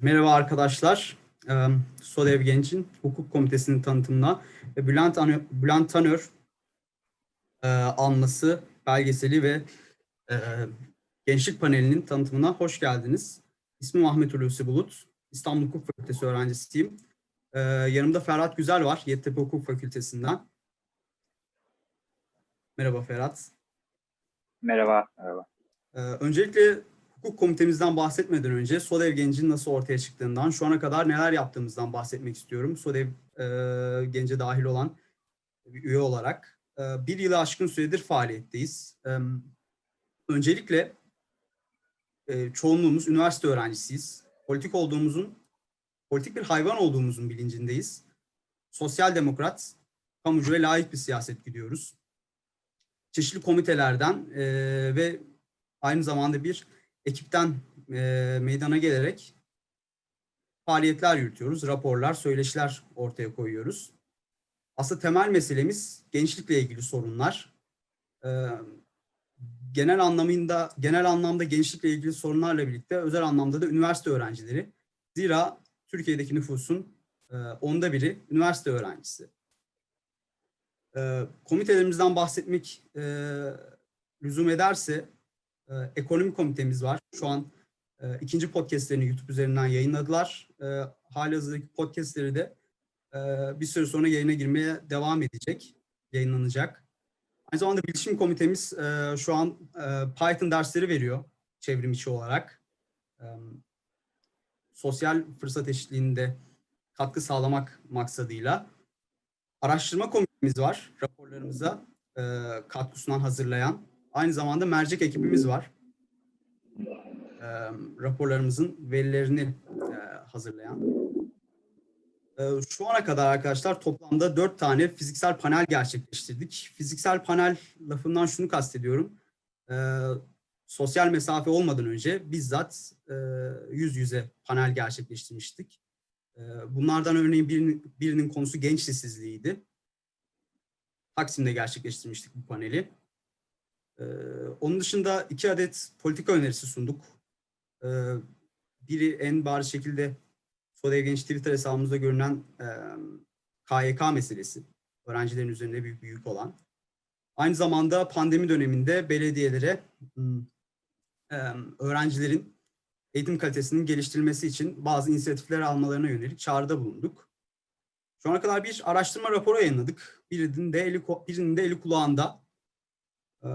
Merhaba arkadaşlar. Ee, Sodev Genç'in hukuk komitesinin tanıtımına ve Bülent, Anö- Bülent Tanör e, anması belgeseli ve e, gençlik panelinin tanıtımına hoş geldiniz. İsmim Ahmet Hulusi Bulut. İstanbul Hukuk Fakültesi öğrencisiyim. Ee, yanımda Ferhat Güzel var, Yeditepe Hukuk Fakültesinden. Merhaba Ferhat. Merhaba, merhaba. Ee, öncelikle hukuk komitemizden bahsetmeden önce SODEV Genç'in nasıl ortaya çıktığından, şu ana kadar neler yaptığımızdan bahsetmek istiyorum. SODEV e, Genç'e dahil olan bir üye olarak e, bir yılı aşkın süredir faaliyetteyiz. E, öncelikle e, çoğunluğumuz üniversite öğrencisiyiz. Politik olduğumuzun, politik bir hayvan olduğumuzun bilincindeyiz. Sosyal demokrat, kamucu ve layık bir siyaset gidiyoruz. Çeşitli komitelerden e, ve aynı zamanda bir ekipten e, meydana gelerek faaliyetler yürütüyoruz. Raporlar, söyleşiler ortaya koyuyoruz. Aslında temel meselemiz gençlikle ilgili sorunlar. E, genel anlamında, genel anlamda gençlikle ilgili sorunlarla birlikte özel anlamda da üniversite öğrencileri. Zira Türkiye'deki nüfusun e, onda biri üniversite öğrencisi. E, komitelerimizden bahsetmek e, lüzum ederse e, ekonomi komitemiz var. Şu an e, ikinci podcastlerini YouTube üzerinden yayınladılar. E, halihazırdaki podcastleri de e, bir süre sonra yayına girmeye devam edecek, yayınlanacak. Aynı zamanda bilişim komitemiz e, şu an e, Python dersleri veriyor çevrim içi olarak. E, sosyal fırsat eşitliğinde katkı sağlamak maksadıyla. Araştırma komitemiz var raporlarımıza e, katkı sunan hazırlayan. Aynı zamanda mercek ekibimiz var. E, raporlarımızın verilerini e, hazırlayan. E, şu ana kadar arkadaşlar toplamda dört tane fiziksel panel gerçekleştirdik. Fiziksel panel lafından şunu kastediyorum. E, sosyal mesafe olmadan önce bizzat e, yüz yüze panel gerçekleştirmiştik. E, bunlardan örneğin birinin, birinin konusu genç işsizliğiydi. Taksim'de gerçekleştirmiştik bu paneli. Ee, onun dışında iki adet politika önerisi sunduk. Ee, biri en bariz şekilde Sodev Genç Twitter hesabımızda görünen e, KYK meselesi. Öğrencilerin üzerinde büyük büyük olan. Aynı zamanda pandemi döneminde belediyelere e, öğrencilerin eğitim kalitesinin geliştirilmesi için bazı inisiyatifler almalarına yönelik çağrıda bulunduk. Şu ana kadar bir araştırma raporu yayınladık. Birinin de eli, birinin de eli kulağında. Ee,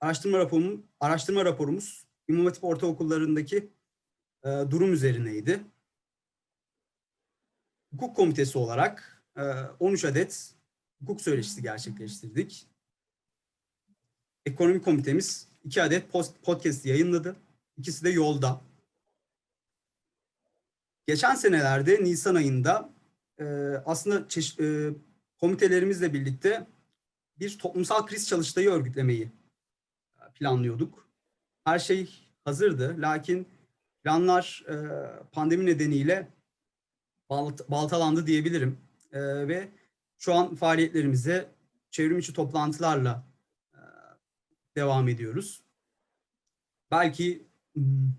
araştırma raporumuz, araştırma raporumuz İmam Hatip ortaokullarındaki e, durum üzerineydi. Hukuk komitesi olarak e, 13 adet hukuk söyleşisi gerçekleştirdik. Ekonomi komitemiz 2 adet post, podcast yayınladı. İkisi de yolda. Geçen senelerde Nisan ayında e, aslında çeşit, e, komitelerimizle birlikte bir toplumsal kriz çalıştayı örgütlemeyi planlıyorduk. Her şey hazırdı. Lakin planlar e, pandemi nedeniyle balt baltalandı diyebilirim. E, ve şu an faaliyetlerimize çevrim içi toplantılarla e, devam ediyoruz. Belki hmm,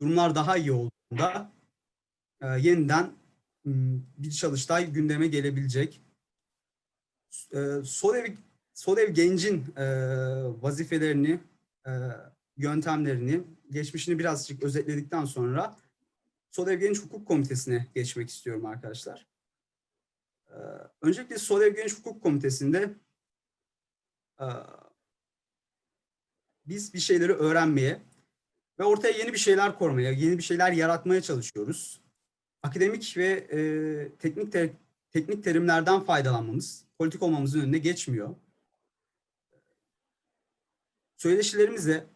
durumlar daha iyi olduğunda e, yeniden hmm, bir çalıştay gündeme gelebilecek. E, Sodev, Sodev Genç'in e, vazifelerini, e, yöntemlerini, geçmişini birazcık özetledikten sonra Sodev Genç Hukuk Komitesi'ne geçmek istiyorum arkadaşlar. E, öncelikle Sodev Genç Hukuk Komitesi'nde e, biz bir şeyleri öğrenmeye ve ortaya yeni bir şeyler kormaya, yeni bir şeyler yaratmaya çalışıyoruz. Akademik ve e, teknik ter, teknik terimlerden faydalanmamız, politik olmamızın önüne geçmiyor. Söyleşilerimizle,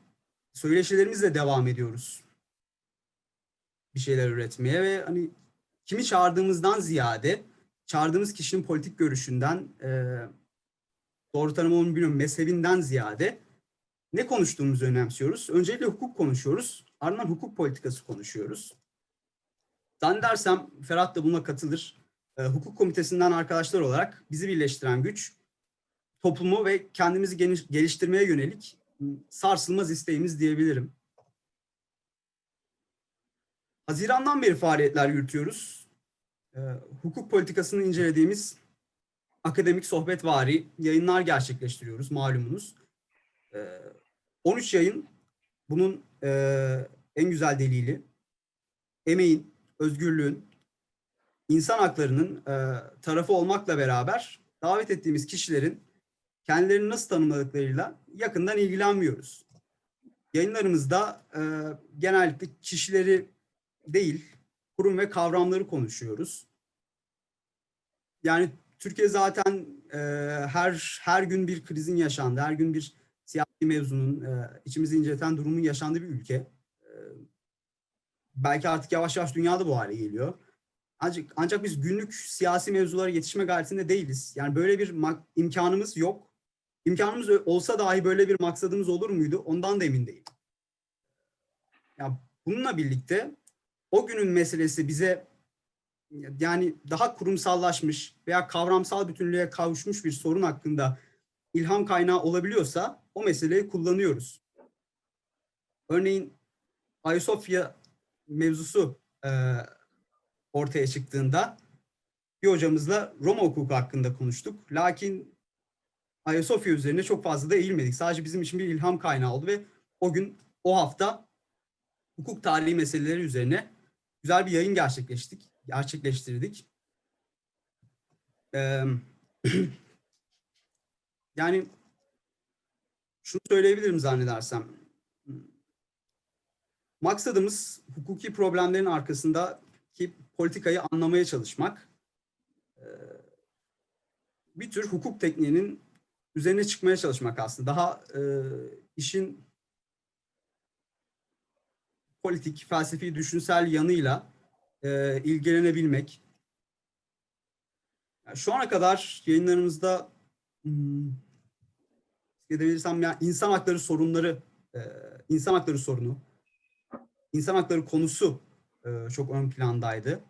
söyleşilerimizle devam ediyoruz bir şeyler üretmeye ve hani kimi çağırdığımızdan ziyade çağırdığımız kişinin politik görüşünden e, doğru tanımı bilmiyorum mezhebinden ziyade ne konuştuğumuzu önemsiyoruz. Öncelikle hukuk konuşuyoruz. Ardından hukuk politikası konuşuyoruz. Zannedersem Ferhat da buna katılır. E, hukuk komitesinden arkadaşlar olarak bizi birleştiren güç toplumu ve kendimizi geliştirmeye yönelik sarsılmaz isteğimiz diyebilirim. Haziran'dan beri faaliyetler yürütüyoruz. Ee, hukuk politikasını incelediğimiz akademik sohbetvari yayınlar gerçekleştiriyoruz malumunuz. Ee, 13 yayın bunun e, en güzel delili. Emeğin, özgürlüğün, insan haklarının e, tarafı olmakla beraber davet ettiğimiz kişilerin kendilerini nasıl tanımladıklarıyla yakından ilgilenmiyoruz. Yayınlarımızda e, genellikle kişileri değil, kurum ve kavramları konuşuyoruz. Yani Türkiye zaten e, her her gün bir krizin yaşandığı, her gün bir siyasi mevzunun e, içimizi incelten durumun yaşandığı bir ülke. E, belki artık yavaş yavaş dünyada bu hale geliyor. Ancak, ancak biz günlük siyasi mevzulara yetişme gayretinde değiliz. Yani böyle bir imkanımız yok. İmkanımız olsa dahi böyle bir maksadımız olur muydu? Ondan da emin değilim. Ya bununla birlikte o günün meselesi bize yani daha kurumsallaşmış veya kavramsal bütünlüğe kavuşmuş bir sorun hakkında ilham kaynağı olabiliyorsa o meseleyi kullanıyoruz. Örneğin Ayasofya mevzusu e, ortaya çıktığında bir hocamızla Roma hukuku hakkında konuştuk. Lakin Ayasofya üzerine çok fazla da eğilmedik. Sadece bizim için bir ilham kaynağı oldu ve o gün, o hafta hukuk tarihi meseleleri üzerine güzel bir yayın gerçekleştik, gerçekleştirdik. Ee, yani şunu söyleyebilirim zannedersem. Maksadımız hukuki problemlerin arkasındaki politikayı anlamaya çalışmak. Ee, bir tür hukuk tekniğinin üzerine çıkmaya çalışmak aslında. Daha e, işin politik, felsefi, düşünsel yanıyla e, ilgilenebilmek. Yani şu ana kadar yayınlarımızda hmm, edebilirsem ya insan hakları sorunları, e, insan hakları sorunu, insan hakları konusu e, çok ön plandaydı.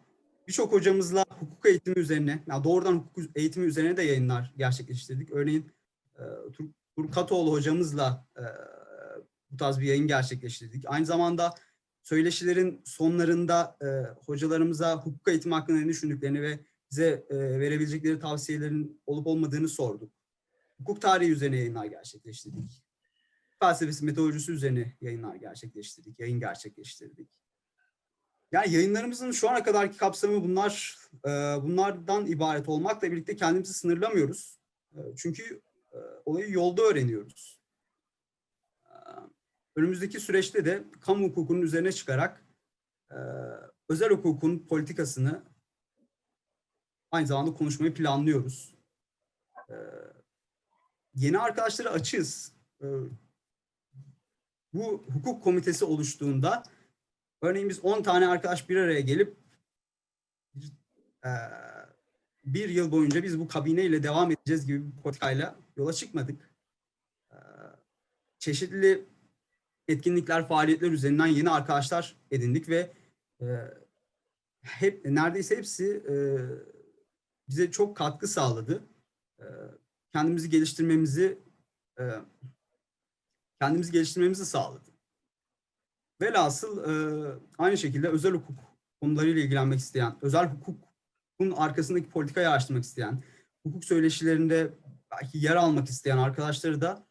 Birçok hocamızla hukuk eğitimi üzerine, yani doğrudan hukuk eğitimi üzerine de yayınlar gerçekleştirdik. Örneğin e, Tur- Turgut Katoğlu hocamızla e, bu tarz bir yayın gerçekleştirdik. Aynı zamanda söyleşilerin sonlarında e, hocalarımıza hukuk eğitimi hakkında ne düşündüklerini ve bize e, verebilecekleri tavsiyelerin olup olmadığını sorduk. Hukuk tarihi üzerine yayınlar gerçekleştirdik. Felsefesi, metodolojisi üzerine yayınlar gerçekleştirdik, yayın gerçekleştirdik. Yani yayınlarımızın şu ana kadarki kapsamı bunlar, e, bunlardan ibaret olmakla birlikte kendimizi sınırlamıyoruz. E, çünkü e, olayı yolda öğreniyoruz. E, önümüzdeki süreçte de kamu hukukunun üzerine çıkarak e, özel hukukun politikasını aynı zamanda konuşmayı planlıyoruz. E, yeni arkadaşlara açığız. E, bu hukuk komitesi oluştuğunda örneğin biz 10 tane arkadaş bir araya gelip bir yıl boyunca biz bu kabineyle devam edeceğiz gibi bir politikayla yola çıkmadık. Çeşitli etkinlikler, faaliyetler üzerinden yeni arkadaşlar edindik ve hep neredeyse hepsi bize çok katkı sağladı. Kendimizi geliştirmemizi e, kendimizi geliştirmemizi sağladı. Velhasıl e, aynı şekilde özel hukuk konularıyla ilgilenmek isteyen, özel hukukun arkasındaki politikayı araştırmak isteyen, hukuk söyleşilerinde belki yer almak isteyen arkadaşları da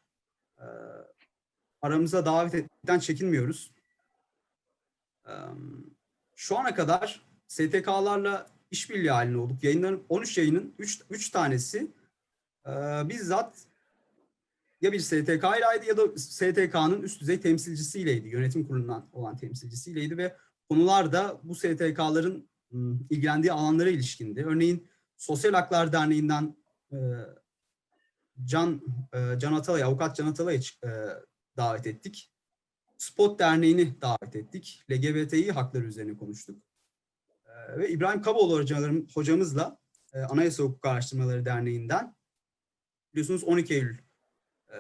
e, aramıza davet etmekten çekinmiyoruz. E, şu ana kadar STK'larla işbirliği halinde olduk. Yayınların 13 yayının 3, 3 tanesi e, bizzat ya bir STK ileydi ya da STK'nın üst düzey temsilcisiyleydi. Yönetim kurulundan olan temsilcisiyleydi ve konular da bu STK'ların ım, ilgilendiği alanlara ilişkindi. Örneğin Sosyal Haklar Derneği'nden e, Can e, Can Atalay, avukat Can Atalay'ı davet ettik. Spot Derneği'ni davet ettik. LGBTİ hakları üzerine konuştuk. Ve İbrahim Kaboğlu hocamızla Anayasa Hukuk Araştırmaları Derneği'nden biliyorsunuz 12 Eylül e,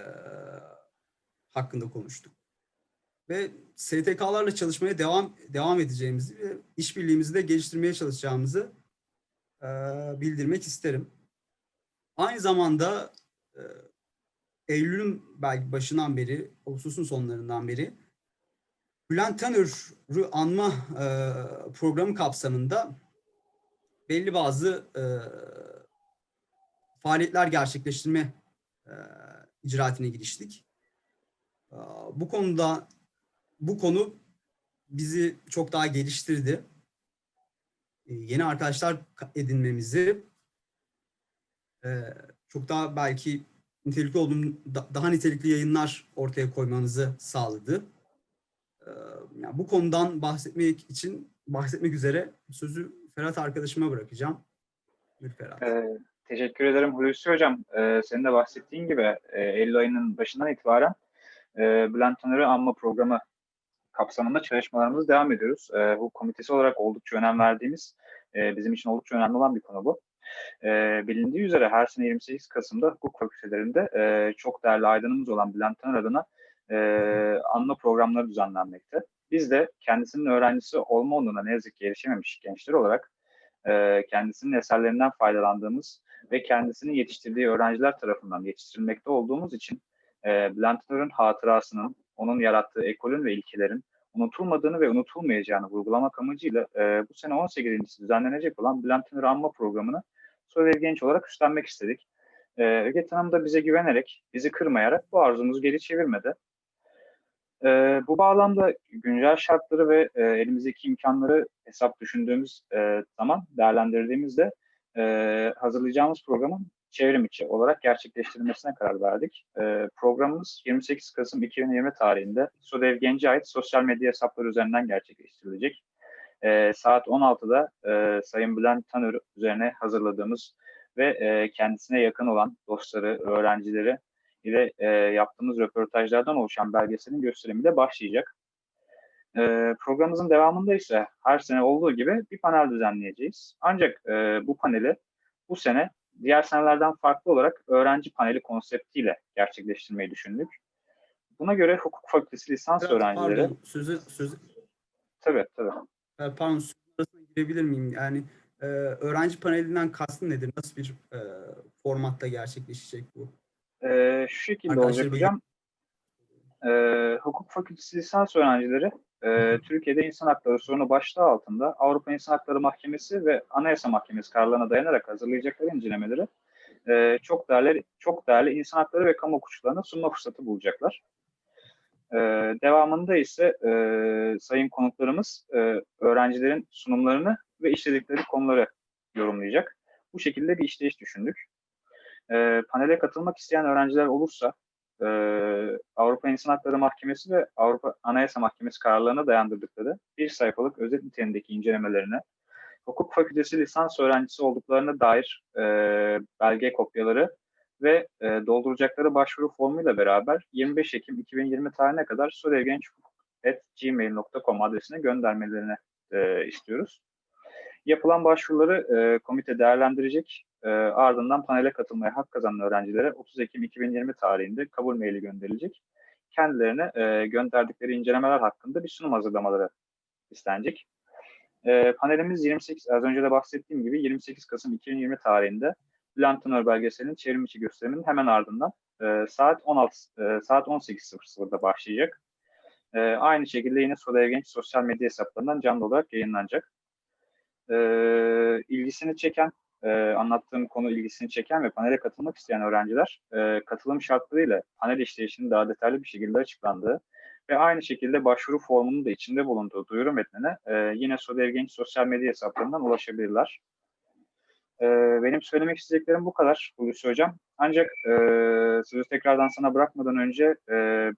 hakkında konuştuk. Ve STK'larla çalışmaya devam devam edeceğimizi ve işbirliğimizi de geliştirmeye çalışacağımızı e, bildirmek isterim. Aynı zamanda e, Eylül'ün belki başından beri, Ağustos'un sonlarından beri Bülent Tanür'ü anma e, programı kapsamında belli bazı e, faaliyetler gerçekleştirme e, icraatine giriştik. Bu konuda bu konu bizi çok daha geliştirdi. E, yeni arkadaşlar edinmemizi e, çok daha belki nitelikli olduğum da- daha nitelikli yayınlar ortaya koymanızı sağladı. Ee, yani bu konudan bahsetmek için bahsetmek üzere sözü Ferhat arkadaşıma bırakacağım. Buyur Ferhat. Ee, teşekkür ederim Hulusi Hocam. Ee, senin de bahsettiğin gibi e, Eylül ayının başından itibaren e, Bülent Tanır'ı anma programı kapsamında çalışmalarımızı devam ediyoruz. E, bu komitesi olarak oldukça önem verdiğimiz, e, bizim için oldukça önemli olan bir konu bu. E, bilindiği üzere her sene 28 Kasım'da hukuk fakültelerinde e, çok değerli aydınımız olan Bülent Tanır adına e, anma programları düzenlenmekte. Biz de kendisinin öğrencisi olma onuruna ne yazık ki erişememiş gençler olarak e, kendisinin eserlerinden faydalandığımız ve kendisini yetiştirdiği öğrenciler tarafından yetiştirilmekte olduğumuz için e, hatırasının, onun yarattığı ekolün ve ilkelerin unutulmadığını ve unutulmayacağını vurgulamak amacıyla e, bu sene 18. düzenlenecek olan Bülent Anma programını Soruyor Genç olarak üstlenmek istedik. E, Öget Hanım da bize güvenerek, bizi kırmayarak bu arzumuzu geri çevirmedi. E, bu bağlamda güncel şartları ve e, elimizdeki imkanları hesap düşündüğümüz e, zaman değerlendirdiğimizde e, hazırlayacağımız programın çevrim içi olarak gerçekleştirilmesine karar verdik. E, programımız 28 Kasım 2020 tarihinde Sodev Genç'e ait sosyal medya hesapları üzerinden gerçekleştirilecek. E, saat 16'da e, Sayın Bülent Tanır üzerine hazırladığımız ve e, kendisine yakın olan dostları, öğrencileri ile e, yaptığımız röportajlardan oluşan belgeselin gösterimiyle başlayacak. E, programımızın devamında ise her sene olduğu gibi bir panel düzenleyeceğiz. Ancak e, bu paneli bu sene diğer senelerden farklı olarak öğrenci paneli konseptiyle gerçekleştirmeyi düşündük. Buna göre hukuk fakültesi lisans Ferhat, öğrencileri... Pardon, sözü, sözü, Tabii tabii. e, pardon, sözü girebilir miyim? Yani e, öğrenci panelinden kastın nedir? Nasıl bir e, formatta gerçekleşecek bu? Ee, şu şekilde Arkadaşlar olacak hocam. Ee, hukuk fakültesi lisans öğrencileri e, Türkiye'de insan hakları sorunu başlığı altında Avrupa İnsan Hakları Mahkemesi ve Anayasa Mahkemesi kararlarına dayanarak hazırlayacakları incelemeleri e, çok değerli çok değerli insan hakları ve kamu hukukçularına sunma fırsatı bulacaklar. Ee, devamında ise e, sayın konuklarımız e, öğrencilerin sunumlarını ve işledikleri konuları yorumlayacak. Bu şekilde bir işleyiş düşündük. E, panele katılmak isteyen öğrenciler olursa e, Avrupa İnsan Hakları Mahkemesi ve Avrupa Anayasa Mahkemesi kararlarına dayandırdıkları bir sayfalık özet niteliğindeki incelemelerine, hukuk fakültesi lisans öğrencisi olduklarına dair e, belge kopyaları ve e, dolduracakları başvuru formuyla beraber 25 Ekim 2020 tarihine kadar sorevgençhukuk.gmail.com adresine göndermelerini e, istiyoruz. Yapılan başvuruları e, komite değerlendirecek. E, ardından panele katılmaya hak kazanan öğrencilere 30 Ekim 2020 tarihinde kabul maili gönderilecek. Kendilerine e, gönderdikleri incelemeler hakkında bir sunum hazırlamaları istenecek. E, panelimiz 28, az önce de bahsettiğim gibi 28 Kasım 2020 tarihinde Bülent Tınör belgeselinin çevrim içi gösteriminin hemen ardından e, saat 16 e, saat 18.00'da başlayacak. E, aynı şekilde yine Soda Genç sosyal medya hesaplarından canlı olarak yayınlanacak e, ilgisini çeken, e, anlattığım konu ilgisini çeken ve panele katılmak isteyen öğrenciler e, katılım şartlarıyla panel işleyişinin daha detaylı bir şekilde açıklandığı ve aynı şekilde başvuru formunun da içinde bulunduğu duyuru metnine e, yine Sodev Genç sosyal medya hesaplarından ulaşabilirler. E, benim söylemek istediklerim bu kadar Hulusi Hocam. Ancak e, sözü tekrardan sana bırakmadan önce e,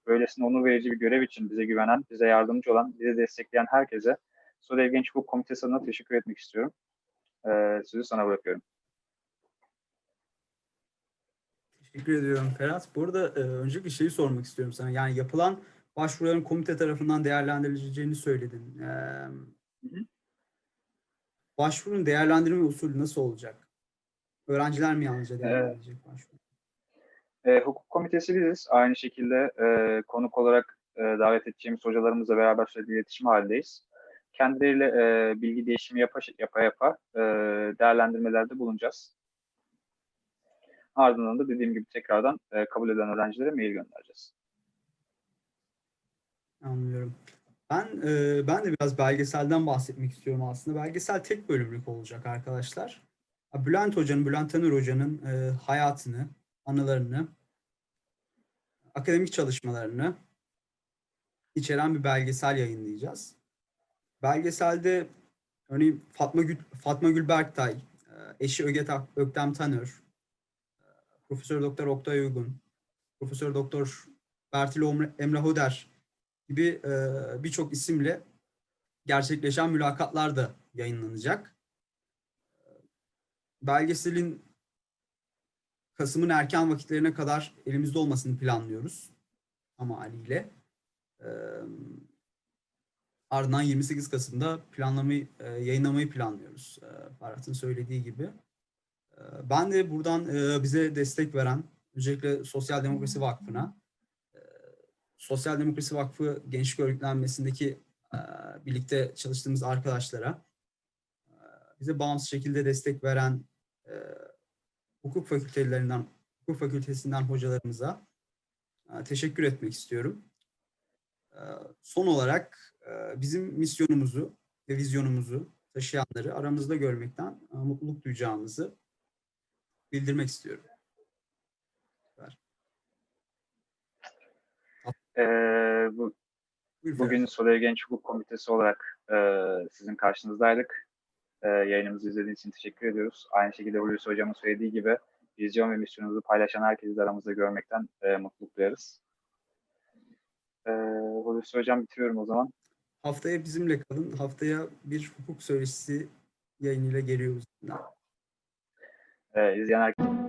böylesine onur verici bir görev için bize güvenen, bize yardımcı olan, bizi destekleyen herkese Sodev Genç Hukuk Komitesi adına teşekkür etmek istiyorum. Ee, sözü sana bırakıyorum. Teşekkür ediyorum Ferhat. Bu arada e, öncelikle şeyi sormak istiyorum sana. Yani yapılan başvuruların komite tarafından değerlendirileceğini söyledin. E, hı. başvurunun değerlendirme usulü nasıl olacak? Öğrenciler mi yalnızca değerlendirecek başvuru? Ee, hukuk komitesi biziz. Aynı şekilde e, konuk olarak e, davet edeceğimiz hocalarımızla beraber sürekli iletişim halindeyiz. Kendileriyle e, bilgi değişimi yapa yapa, yapa e, değerlendirmelerde bulunacağız. Ardından da dediğim gibi tekrardan e, kabul eden öğrencilere mail göndereceğiz. Anlıyorum. Ben e, ben de biraz belgeselden bahsetmek istiyorum aslında. Belgesel tek bölümlük olacak arkadaşlar. Bülent Hoca'nın, Bülent Tanır Hoca'nın e, hayatını, anılarını, akademik çalışmalarını içeren bir belgesel yayınlayacağız. Belgeselde örneğin Fatma Gül, Fatma Gül Berktay, e, eşi Öget Ak- Öktem Tanır, e, Profesör Doktor Oktay Uygun, Profesör Doktor Bertil Emre Hoder gibi e, birçok isimle gerçekleşen mülakatlar da yayınlanacak. Belgeselin Kasım'ın erken vakitlerine kadar elimizde olmasını planlıyoruz ama haliyle. E, ardından 28 Kasım'da planlamayı, e, yayınlamayı planlıyoruz. E, Ferhat'ın söylediği gibi. E, ben de buradan e, bize destek veren öncelikle Sosyal Demokrasi Vakfı'na, e, Sosyal Demokrasi Vakfı Gençlik Örgütlenmesi'ndeki e, birlikte çalıştığımız arkadaşlara, e, bize bağımsız şekilde destek veren e, hukuk fakültelerinden, hukuk fakültesinden hocalarımıza e, teşekkür etmek istiyorum. E, Son olarak bizim misyonumuzu ve vizyonumuzu taşıyanları aramızda görmekten e, mutluluk duyacağımızı bildirmek istiyorum. Ee, bu, Buyur bugün. Soleil Genç Hukuk Komitesi olarak e, sizin karşınızdaydık. E, yayınımızı izlediğiniz için teşekkür ediyoruz. Aynı şekilde Hulusi Hocam'ın söylediği gibi vizyon ve misyonumuzu paylaşan herkesi de aramızda görmekten e, mutluluk duyarız. E, Hulusi Hocam bitiriyorum o zaman. Haftaya bizimle kalın. Haftaya bir hukuk söyleşisi yayınıyla geliyoruz. E, izleyen herkese